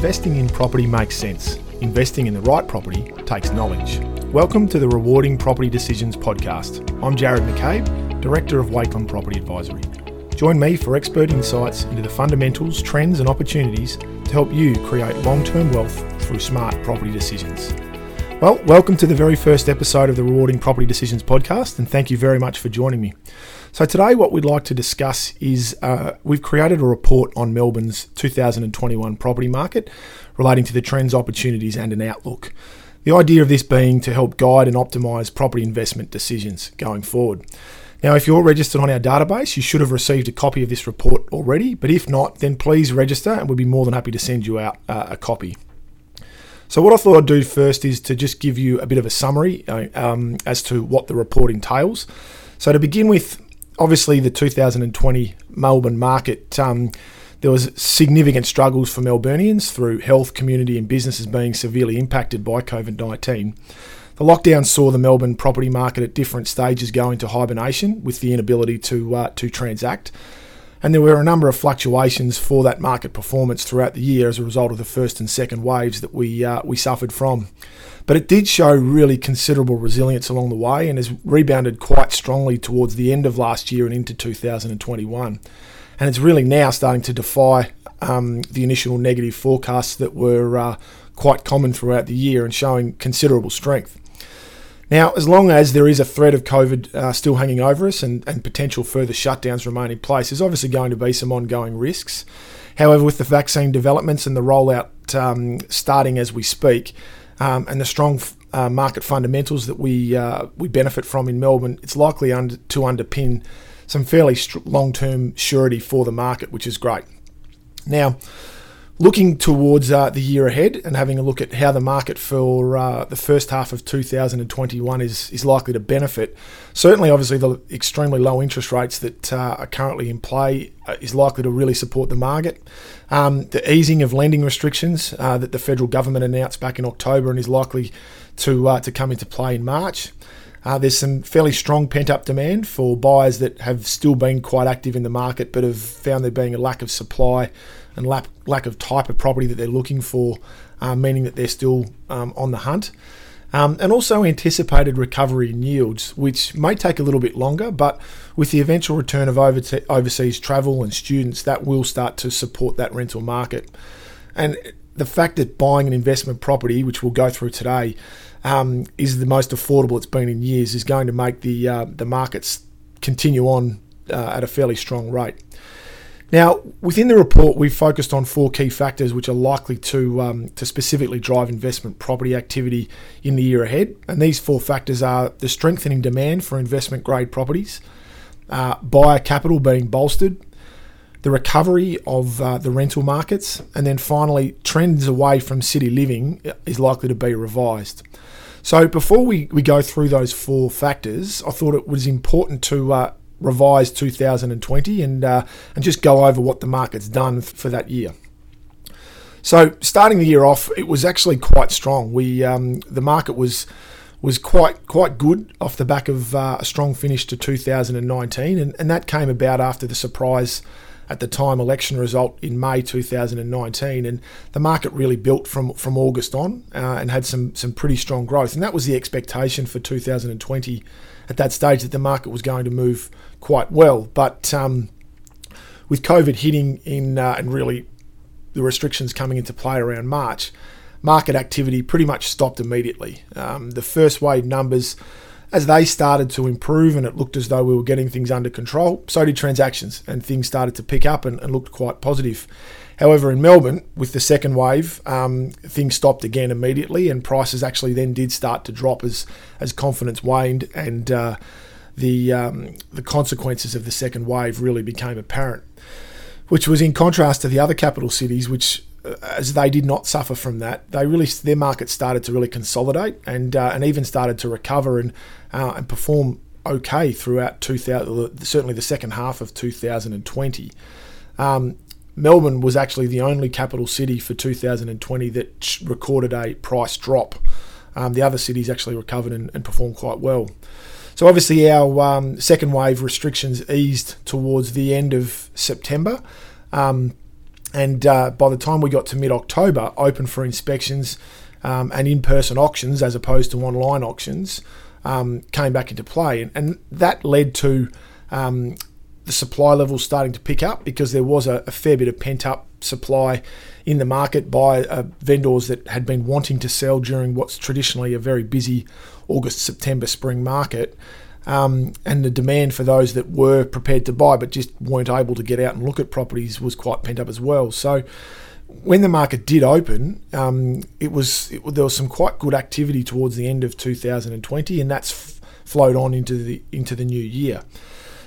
investing in property makes sense, investing in the right property takes knowledge. Welcome to the Rewarding Property Decisions podcast. I'm Jarrod McCabe, Director of Wakelin Property Advisory. Join me for expert insights into the fundamentals, trends, and opportunities to help you create long term wealth through smart property decisions. Well, welcome to the very first episode of the Rewarding Property Decisions podcast, and thank you very much for joining me. So, today, what we'd like to discuss is uh, we've created a report on Melbourne's 2021 property market relating to the trends, opportunities, and an outlook. The idea of this being to help guide and optimise property investment decisions going forward. Now, if you're registered on our database, you should have received a copy of this report already, but if not, then please register and we'd be more than happy to send you out uh, a copy. So, what I thought I'd do first is to just give you a bit of a summary uh, um, as to what the report entails. So, to begin with, obviously, the 2020 Melbourne market, um, there was significant struggles for Melburnians through health, community, and businesses being severely impacted by COVID 19. The lockdown saw the Melbourne property market at different stages go into hibernation with the inability to uh, to transact and there were a number of fluctuations for that market performance throughout the year as a result of the first and second waves that we uh, we suffered from. But it did show really considerable resilience along the way and has rebounded quite strongly towards the end of last year and into 2021. And it's really now starting to defy um, the initial negative forecasts that were uh, quite common throughout the year and showing considerable strength. Now, as long as there is a threat of COVID uh, still hanging over us and, and potential further shutdowns remain in place, there's obviously going to be some ongoing risks. However, with the vaccine developments and the rollout um, starting as we speak, um, and the strong uh, market fundamentals that we uh, we benefit from in Melbourne, it's likely under, to underpin some fairly st- long-term surety for the market, which is great. Now, looking towards uh, the year ahead and having a look at how the market for uh, the first half of 2021 is, is likely to benefit. Certainly, obviously, the extremely low interest rates that uh, are currently in play uh, is likely to really support the market. Um, the easing of lending restrictions uh, that the federal government announced back in October and is likely to uh, to come into play in March. Uh, there's some fairly strong pent up demand for buyers that have still been quite active in the market but have found there being a lack of supply and lack, lack of type of property that they're looking for, uh, meaning that they're still um, on the hunt. Um, and also anticipated recovery in yields, which may take a little bit longer, but with the eventual return of overseas travel and students, that will start to support that rental market. And the fact that buying an investment property, which we'll go through today, um, is the most affordable it's been in years, is going to make the uh, the markets continue on uh, at a fairly strong rate. Now, within the report, we've focused on four key factors which are likely to um, to specifically drive investment property activity in the year ahead. And these four factors are the strengthening demand for investment grade properties, uh, buyer capital being bolstered, the recovery of uh, the rental markets, and then finally, trends away from city living is likely to be revised. So, before we, we go through those four factors, I thought it was important to uh, revise 2020 and uh, and just go over what the market's done for that year. So starting the year off, it was actually quite strong. We um, the market was was quite quite good off the back of uh, a strong finish to 2019, and, and that came about after the surprise at the time election result in May 2019, and the market really built from from August on uh, and had some some pretty strong growth, and that was the expectation for 2020 at that stage that the market was going to move quite well. But um, with COVID hitting in uh, and really the restrictions coming into play around March, market activity pretty much stopped immediately. Um, the first wave numbers, as they started to improve and it looked as though we were getting things under control, so did transactions and things started to pick up and, and looked quite positive. However, in Melbourne, with the second wave, um, things stopped again immediately, and prices actually then did start to drop as as confidence waned, and uh, the um, the consequences of the second wave really became apparent. Which was in contrast to the other capital cities, which uh, as they did not suffer from that, they really their market started to really consolidate and uh, and even started to recover and uh, and perform okay throughout 2000, certainly the second half of 2020. Um, Melbourne was actually the only capital city for 2020 that recorded a price drop. Um, the other cities actually recovered and, and, performed quite well. So obviously our um, second wave restrictions eased towards the end of September. Um, And uh, by the time we got to mid October, open for inspections um, and in person auctions as opposed to online auctions um, came back into play. And, and that led to um, the supply levels starting to pick up because there was a, a fair bit of pent up supply in the market by uh, vendors that had been wanting to sell during what's traditionally a very busy August, September, spring market. Um, and the demand for those that were prepared to buy but just weren't able to get out and look at properties was quite pent up as well. So when the market did open, um, it was it, there was some quite good activity towards the end of 2020, and that's f- flowed on into the into the new year.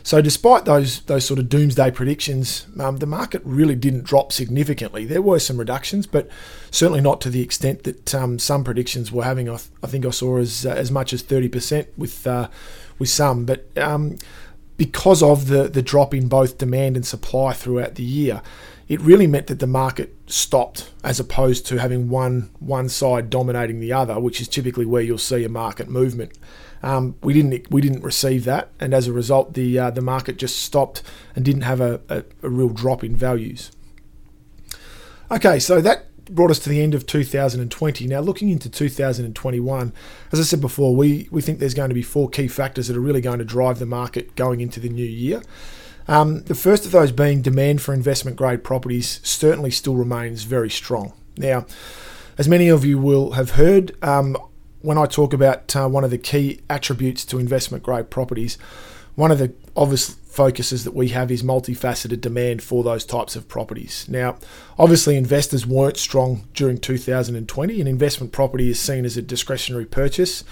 So, despite those those sort of doomsday predictions, um, the market really didn't drop significantly. There were some reductions, but certainly not to the extent that um, some predictions were having. I, th- I, think I saw as uh, as much as thirty percent with uh, with some, but um, because of the the drop in both demand and supply throughout the year, it really meant that the market stopped as opposed to having one one side dominating the other, which is typically where you'll see a market movement. Um, we didn't we didn't receive that, and as a result, the uh, the market just stopped and didn't have a, a, a real drop in values. Okay, so that brought us to the end of 2020. Now, looking into 2021, as I said before, we, we think there's going to be four key factors that are really going to drive the market going into the new year. Um, the first of those being demand for investment grade properties certainly still remains very strong. Now, as many of you will have heard, um, when I talk about uh, one of the key attributes to investment grade properties, one of the obvious focuses that we have is multifaceted demand for those types of properties. Now, obviously, investors weren't strong during 2020, and investment property is seen as a discretionary purchase,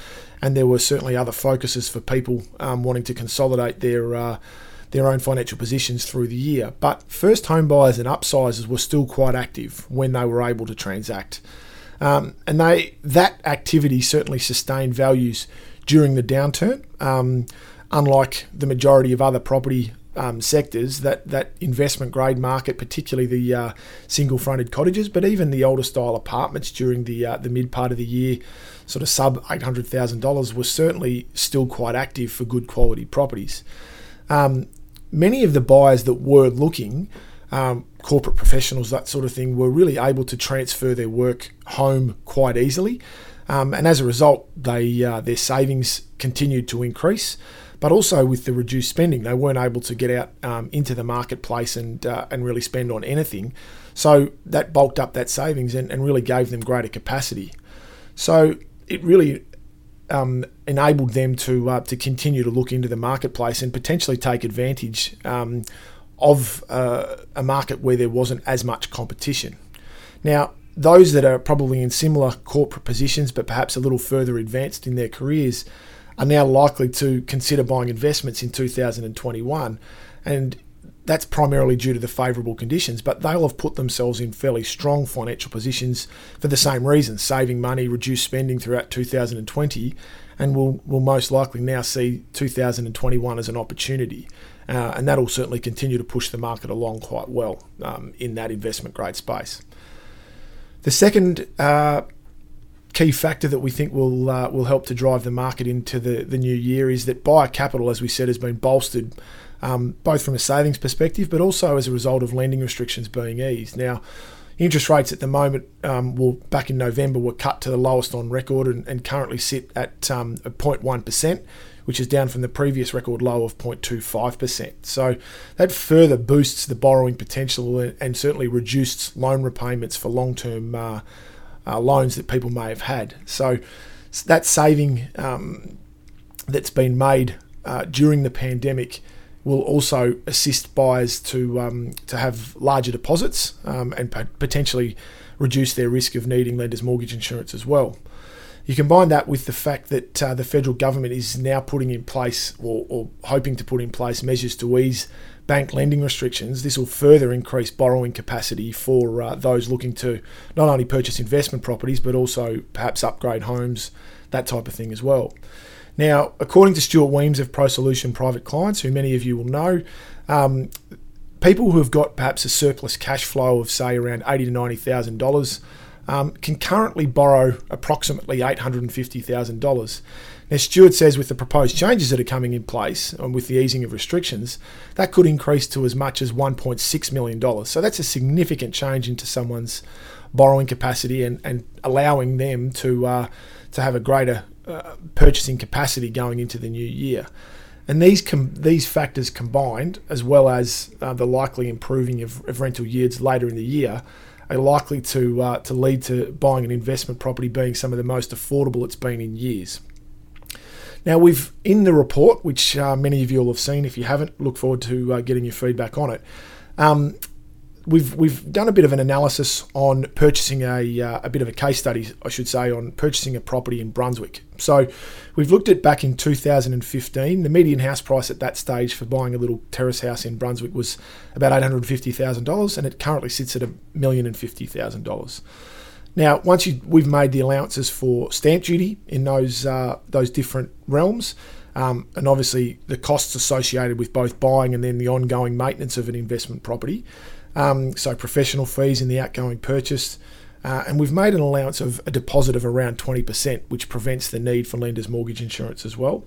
and there were certainly other focuses for people um, wanting to consolidate their. Uh, their own financial positions through the year. But first home buyers and upsizers were still quite active when they were able to transact. Um, and they that activity certainly sustained values during the downturn. Um, unlike the majority of other property um, sectors, that that investment grade market, particularly the uh, single fronted cottages, but even the older style apartments during the uh, the mid part of the year, sort of sub eight hundred thousand dollars, was certainly still quite active for good quality properties. Um, many of the buyers that were looking um, corporate professionals, that sort of thing, were really able to transfer their work home quite easily. Um, and as a result, they uh, their savings continued to increase, but also with the reduced spending, they weren't able to get out um, into the marketplace and uh, and really spend on anything. So that bulked up that savings and, and really gave them greater capacity. So it really um, enabled them to uh, to continue to look into the marketplace and potentially take advantage um, of uh, a market where there wasn't as much competition. Now, those that are probably in similar corporate positions but perhaps a little further advanced in their careers are now likely to consider buying investments in 2021 and that's primarily due to the favourable conditions, but they'll have put themselves in fairly strong financial positions for the same reason saving money, reduced spending throughout 2020, and will will most likely now see 2021 as an opportunity. Uh, and that'll certainly continue to push the market along quite well um, in that investment grade space. The second uh, key factor that we think will uh, will help to drive the market into the, the new year is that buyer capital, as we said, has been bolstered um, both from a savings perspective, but also as a result of lending restrictions being eased. Now, interest rates at the moment, um, well, back in November, were cut to the lowest on record and, and currently sit at um, 0.1%, which is down from the previous record low of 0.25%. So that further boosts the borrowing potential and, certainly reduced loan repayments for long term uh, uh, loans that people may have had. So that saving um, that's been made uh, during the pandemic will also assist buyers to um, to have larger deposits um, and potentially reduce their risk of needing lenders' mortgage insurance as well. You combine that with the fact that uh, the federal government is now putting in place or, or, hoping to put in place measures to ease bank lending restrictions. This will further increase borrowing capacity for uh, those looking to not only purchase investment properties but also perhaps upgrade homes, that type of thing as well. Now, according to Stuart Wemyss of ProSolution Private Clients, who many of you will know, um, people who have got perhaps a surplus cash flow of say around eighty to ninety thousand um, can currently borrow approximately eight hundred and fifty thousand dollars. Now, Stuart says with the proposed changes that are coming in place and with the easing of restrictions, that could increase to as much as $1.6 million. So that's a significant change into someone's borrowing capacity and, and allowing them to, uh, to have a greater uh, purchasing capacity going into the new year. And these com- these factors combined, as well as uh, the likely improving of, of, rental yields later in the year, are likely to uh, to lead to buying an investment property being some of the most affordable it's been in years. Now we've in the report, which uh, many of you will have seen. If you haven't, look forward to uh, getting your feedback on it. Um, we've we've done a bit of an analysis on purchasing a uh, a bit of a case study, I should say, on purchasing a property in Brunswick. So we've looked at back in 2015. The median house price at that stage for buying a little terrace house in Brunswick was about eight hundred fifty thousand dollars, and it currently sits at a million and fifty thousand dollars. Now, once you, we've made the allowances for stamp duty in those uh, those different realms. Um, and obviously the costs associated with both buying and then the ongoing maintenance of an investment property. Um, so professional fees in the outgoing purchase. Uh, and we've made an allowance of a deposit of around 20%, which prevents the need for lender's mortgage insurance as well.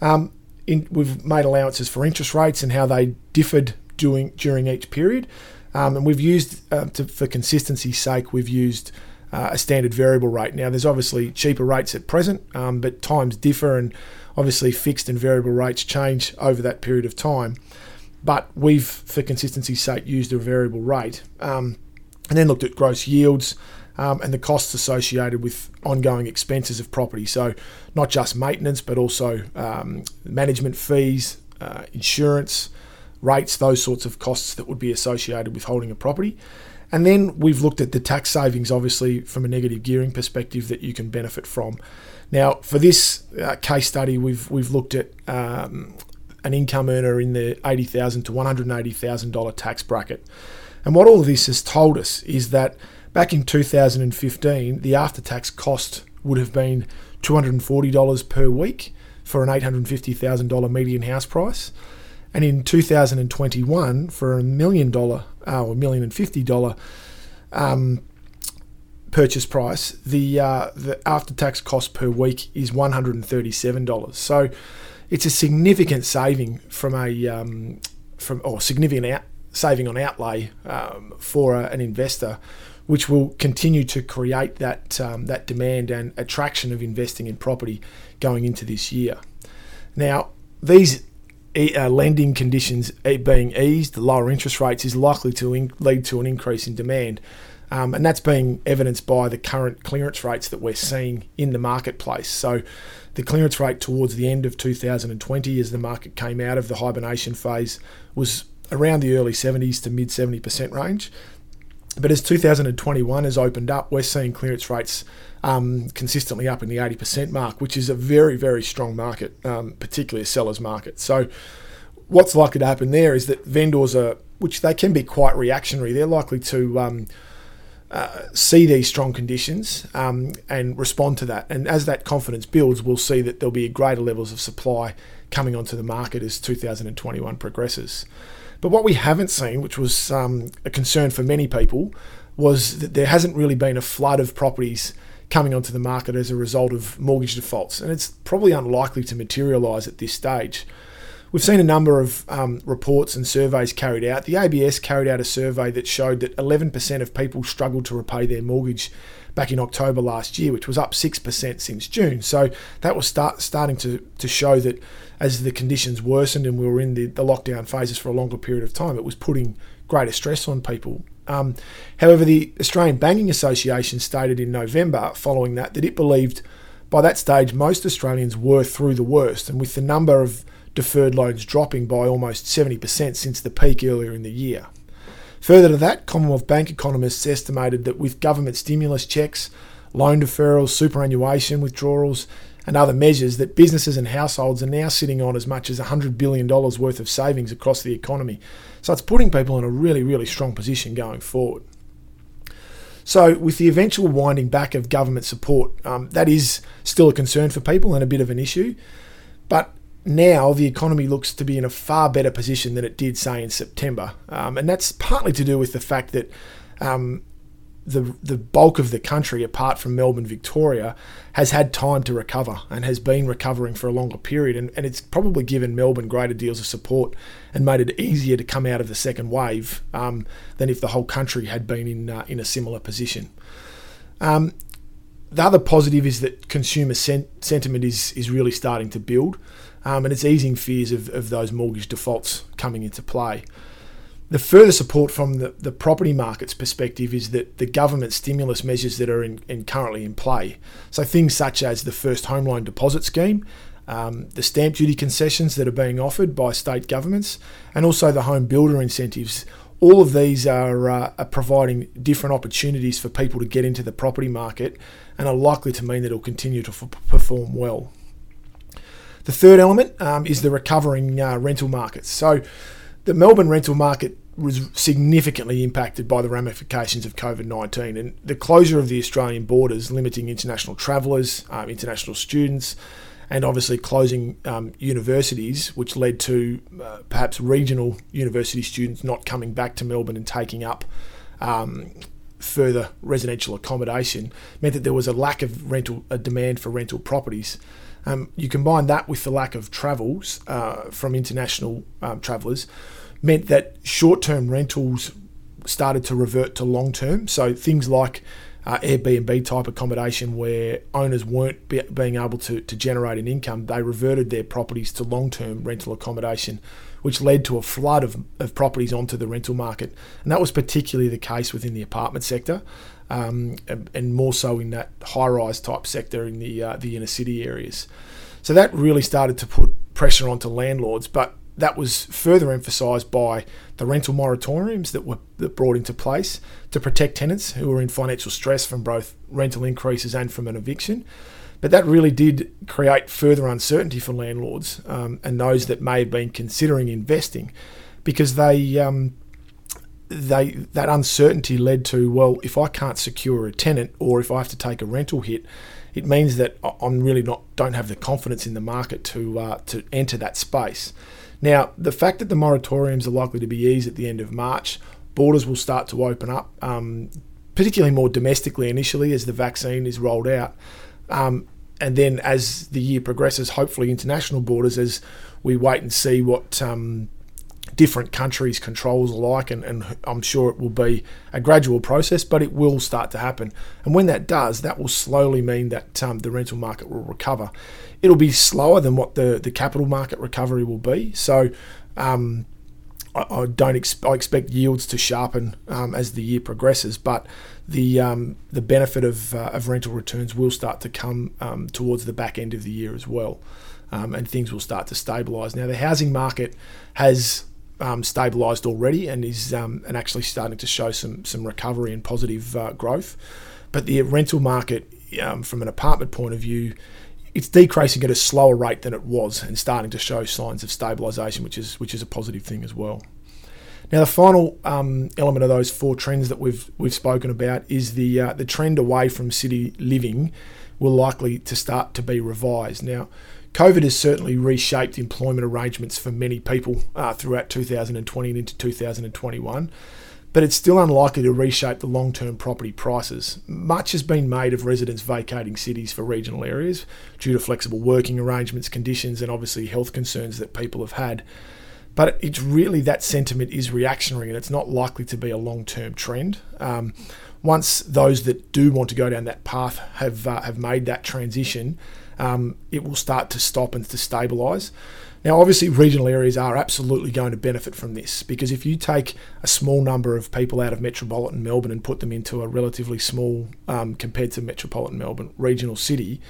Um, in, we've made allowances for interest rates and how they differed doing, during each period. Um, and we've used, uh, to, for consistency's sake, we've used uh, a standard variable rate. Now, there's obviously cheaper rates at present, um, but times differ, and obviously fixed and variable rates change over that period of time. But we've, for consistency's sake, used a variable rate um, and then looked at gross yields um, and the costs associated with ongoing expenses of property. So, not just maintenance, but also um, management fees, uh, insurance, rates, those sorts of costs that would be associated with holding a property. And then we've looked at the tax savings, obviously, from a negative gearing perspective that you can benefit from. Now, for this uh, case study, we've we've looked at um, an income earner in the 80,000 to $180,000 tax bracket. And what all of this has told us is that back in 2015, the after tax cost would have been $240 per week for an $850,000 median house price. And in 2021, for a million dollar uh, or million and fifty dollar um, purchase price, the uh, the after tax cost per week is one hundred and thirty seven dollars. So it's a significant saving from a um, from or significant out, saving on outlay um, for a, an investor, which will continue to create that um, that demand and attraction of investing in property going into this year. Now, these uh, lending conditions being eased, the lower interest rates is likely to lead to an increase in demand. Um, and that's being evidenced by the current clearance rates that we're seeing in the marketplace. So, the clearance rate towards the end of 2020, as the market came out of the hibernation phase, was around the early 70s to mid 70% range. But as 2021 has opened up, we're seeing clearance rates um, consistently up in the 80% mark, which is a very, very strong market, um, particularly a seller's market. So, what's likely to happen there is that vendors are, which they can be quite reactionary, they're likely to um, uh, see these strong conditions um, and respond to that. And as that confidence builds, we'll see that there'll be greater levels of supply coming onto the market as 2021 progresses. But what we haven't seen, which was um, a concern for many people, was that there hasn't really been a flood of properties coming onto the market as a result of mortgage defaults. And it's probably unlikely to materialise at this stage. We've seen a number of um, reports and surveys carried out. The ABS carried out a survey that showed that 11% of people struggled to repay their mortgage back in October last year, which was up 6% since June. So that was start, starting to, to show that as the conditions worsened and we were in the, the lockdown phases for a longer period of time, it was putting greater stress on people. Um, however, the Australian Banking Association stated in November following that that it believed by that stage most Australians were through the worst, and with the number of deferred loans dropping by almost 70% since the peak earlier in the year. Further to that, Commonwealth Bank economists estimated that with government stimulus checks, loan deferrals, superannuation withdrawals, and other measures, that businesses and households are now sitting on as much as $100 billion worth of savings across the economy. So it's putting people in a really, really strong position going forward. So, with the eventual winding back of government support, um, that is still a concern for people and a bit of an issue. But now the economy looks to be in a far better position than it did, say, in September. Um, and that's partly to do with the fact that um, the the bulk of the country, apart from Melbourne, Victoria, has had time to recover and has been recovering for a longer period, and, and it's probably given Melbourne greater deals of support and made it easier to come out of the second wave um, than if the whole country had been in uh, in a similar position. Um, the other positive is that consumer sen- sentiment is is really starting to build, um, and it's easing fears of, of those mortgage defaults coming into play. The further support from the, the property market's perspective is that the government stimulus measures that are in, in currently in play, so things such as the first home loan deposit scheme, um, the stamp duty concessions that are being offered by state governments, and also the home builder incentives. All of these are, uh, are providing different opportunities for people to get into the property market and are likely to mean that it'll continue to f- perform well. The third element um, is the recovering uh, rental markets. So, the Melbourne rental market was significantly impacted by the ramifications of COVID 19 and the closure of the Australian borders, limiting international travellers, um, international students, and obviously closing um, universities, which led to uh, perhaps regional university students not coming back to Melbourne and taking up um, further residential accommodation, meant that there was a lack of rental, a demand for rental properties. Um, you combine that with the lack of travels uh, from international um, travellers, meant that short-term rentals started to revert to long-term. So things like uh, Airbnb type accommodation where owners weren't be, being able to, to generate an income, they reverted their properties to long term rental accommodation, which led to a flood of, of properties onto the rental market. And that was particularly the case within the apartment sector. Um, and, and, more so in that high-rise type sector in the uh, the inner city areas. So that really started to put pressure onto landlords, but that was further emphasised by the rental moratoriums that were that brought into place to protect tenants who were in financial stress from both rental increases and from an eviction. But that really did create further uncertainty for landlords um, and those that may have been considering investing, because they um, they that uncertainty led to well, if I can't secure a tenant or if I have to take a rental hit, it means that I'm really not don't have the confidence in the market to uh, to enter that space. Now, the fact that the moratoriums are likely to be eased at the end of March, borders will start to open up, um, particularly more domestically initially as the vaccine is rolled out. Um, and then as the year progresses, hopefully international borders as we wait and see what um, different countries' controls are like, and, and, I'm sure it will be a gradual process, but it will start to happen. And when that does, that will slowly mean that um, the rental market will recover. It'll be slower than what the, the capital market recovery will be. So um, I, I, don't ex- I expect yields to sharpen um, as the year progresses, but the um, the benefit of, uh, of rental returns will start to come um, towards the back end of the year as well. Um, and things will start to stabilise. Now, the housing market has um, stabilised already and is um, and actually starting to show some some recovery and positive uh, growth. But the rental market, um, from an apartment point of view, it's decreasing at a slower rate than it was and starting to show signs of stabilisation, which is which is a positive thing as well. Now, the final um, element of those four trends that we've we've spoken about is the uh, the trend away from city living will likely to start to be revised. Now, COVID has certainly reshaped employment arrangements for many people uh, throughout 2020 and into 2021, but it's still unlikely to reshape the long term property prices. Much has been made of residents vacating cities for regional areas due to flexible working arrangements, conditions, and obviously health concerns that people have had. But it's really that sentiment is reactionary and it's not likely to be a long term trend. Um, once those that do want to go down that path have, uh, have made that transition, um, it will start to stop and to stabilise. Now, obviously, regional areas are absolutely going to benefit from this because if you take a small number of people out of metropolitan Melbourne and put them into a relatively small, um, compared to metropolitan Melbourne, regional city,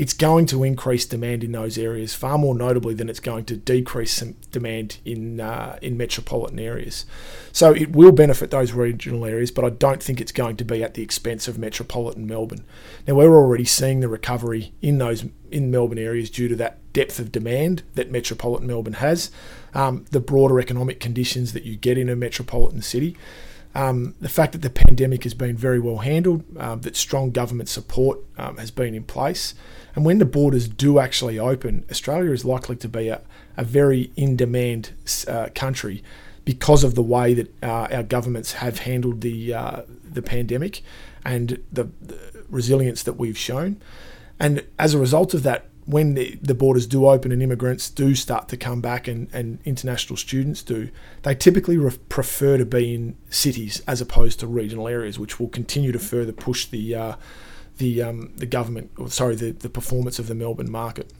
it's going to increase demand in those areas far more notably than it's going to decrease some demand in uh, in metropolitan areas. So it will benefit those regional areas, but I don't think it's going to be at the expense of metropolitan Melbourne. Now we're already seeing the recovery in those in Melbourne areas due to that depth of demand that metropolitan Melbourne has, um, the broader economic conditions that you get in a metropolitan city. Um, the fact that the pandemic has been very well handled, um, that strong government support um, has been in place, and when the borders do actually open, Australia is likely to be a, a very in demand uh, country. because of the way that uh, our governments have handled the uh, the pandemic and the, the, resilience that we've shown. And as a result of that, when the, the borders do open and immigrants do start to come back and, and international students do, they typically re- prefer to be in cities as opposed to regional areas, which will continue to further push the uh, the um, the government, or sorry, the, the performance of the Melbourne market.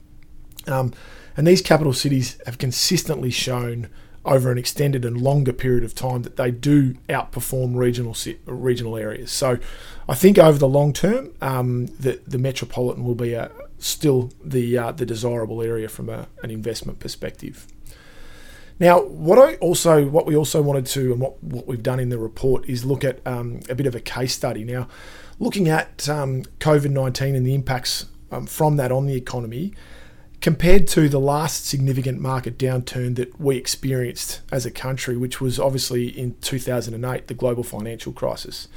Um, and these capital cities have consistently shown over an extended and longer period of time that they do outperform regional regional areas. So, I think over the long term, um, the the metropolitan will be a, still the uh, the desirable area from a, an investment perspective. Now, what I also what we also wanted to and what, what we've done in the report is look at um, a bit of a case study. Now, looking at um, COVID nineteen and the impacts um, from that on the economy, compared to the last significant market downturn that we experienced as a country, which was obviously in 2008, the global financial crisis.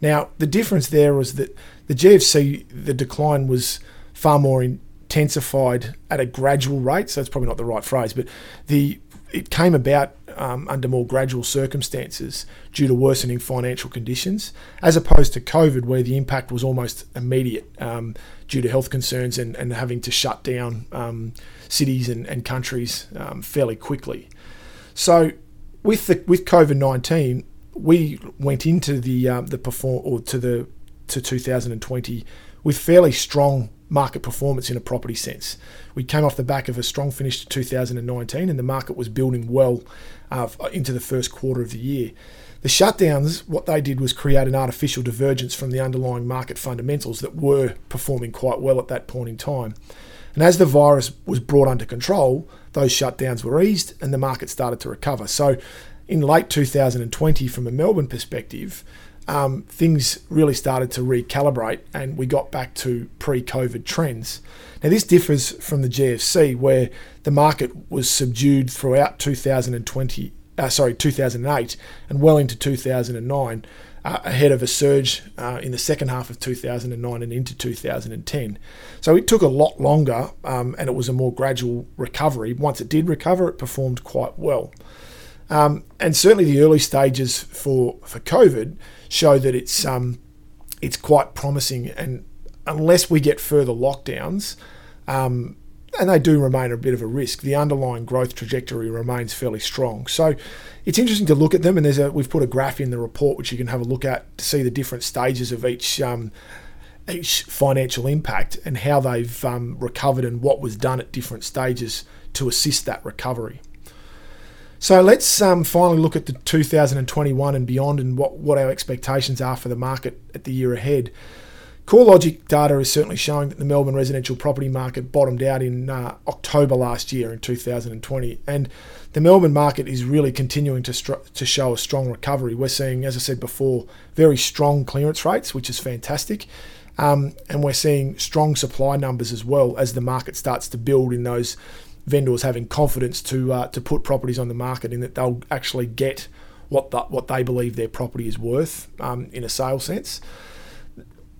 Now, the difference there was that the GFC, the decline was far more intensified at a gradual rate. So that's probably not the right phrase, but the it came about um, under more gradual circumstances due to worsening financial conditions, as opposed to COVID, where the impact was almost immediate um, due to health concerns and, and having to shut down um, cities and, and countries um, fairly quickly. So, with the with COVID nineteen, we went into the uh, the perform or to the to 2020 with fairly strong market performance in a property sense. We came off the back of a strong finish to 2019, and the market was building well uh, into the first quarter of the year. The shutdowns, what they did was create an artificial divergence from the underlying market fundamentals that were performing quite well at that point in time. And as the virus was brought under control, those shutdowns were eased and the market started to recover. So, in late 2020, from a Melbourne perspective, um, things really started to recalibrate and we got back to pre COVID trends. Now, this differs from the GFC, where the market was subdued throughout 2020, uh, sorry, 2008 and well into 2009, uh, ahead of a surge uh, in the second half of 2009 and into 2010. So it took a lot longer um, and it was a more gradual recovery. Once it did recover, it performed quite well. Um, and certainly the early stages for, for COVID show that it's um, it's quite promising. And unless we get further lockdowns, um, and they do remain a bit of a risk, the underlying growth trajectory remains fairly strong. So it's interesting to look at them. And there's a we've put a graph in the report which you can have a look at to see the different stages of each. Um, each financial impact and how they've um, recovered and what was done at different stages to assist that recovery. So let's um, finally look at the 2021 and beyond and what, what our expectations are for the market at the year ahead. CoreLogic data is certainly showing that the Melbourne residential property market bottomed out in uh, October last year in 2020, and the Melbourne market is really continuing to str- to show a strong recovery. We're seeing, as I said before, very strong clearance rates, which is fantastic, um, and we're seeing strong supply numbers as well as the market starts to build in those vendors having confidence to uh, to put properties on the market in that they'll actually get what the, what they believe their property is worth um, in a sale sense.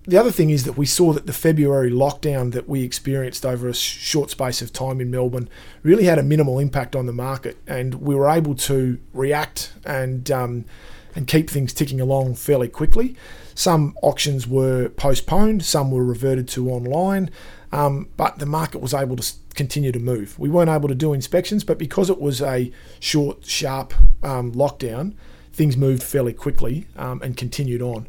The other thing is that we saw that the February lockdown that we experienced over a short space of time in Melbourne really had a minimal impact on the market, and we were able to react and um, and keep things ticking along fairly quickly. Some auctions were postponed, some were reverted to online, um, but the market was able to continue to move. We weren't able to do inspections, but because it was a short, sharp um, lockdown, things moved fairly quickly um, and continued on.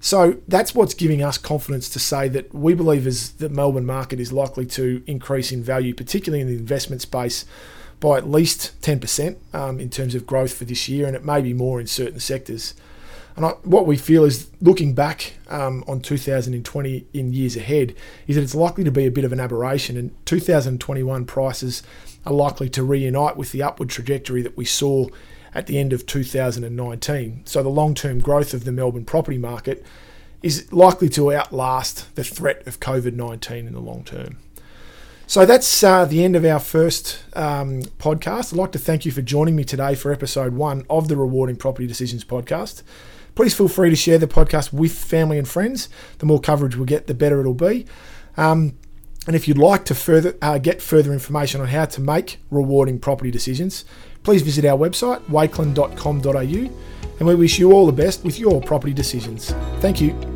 So that's what's giving us confidence to say that we believe is the Melbourne market is likely to increase in value, particularly in the investment space, by at least 10% um, in terms of growth for this year, and it may be more in certain sectors. And I, what we feel is looking back um, on 2020 in years ahead is that it's likely to be a bit of an aberration, and 2021 prices are likely to reunite with the upward trajectory that we saw at the end of 2019. So the long-term growth of the Melbourne property market is likely to outlast the threat of COVID-19 in the long term. So that's uh, the end of our first um, podcast. I'd like to thank you for joining me today for episode one of the Rewarding Property Decisions podcast. Please feel free to share the podcast with family and friends. The more coverage we get, the better it'll be. Um, and if you'd like to further uh, get further information on how to make rewarding property decisions, please visit our website, wakelin.com.au, and we wish you all the best with your property decisions. Thank you.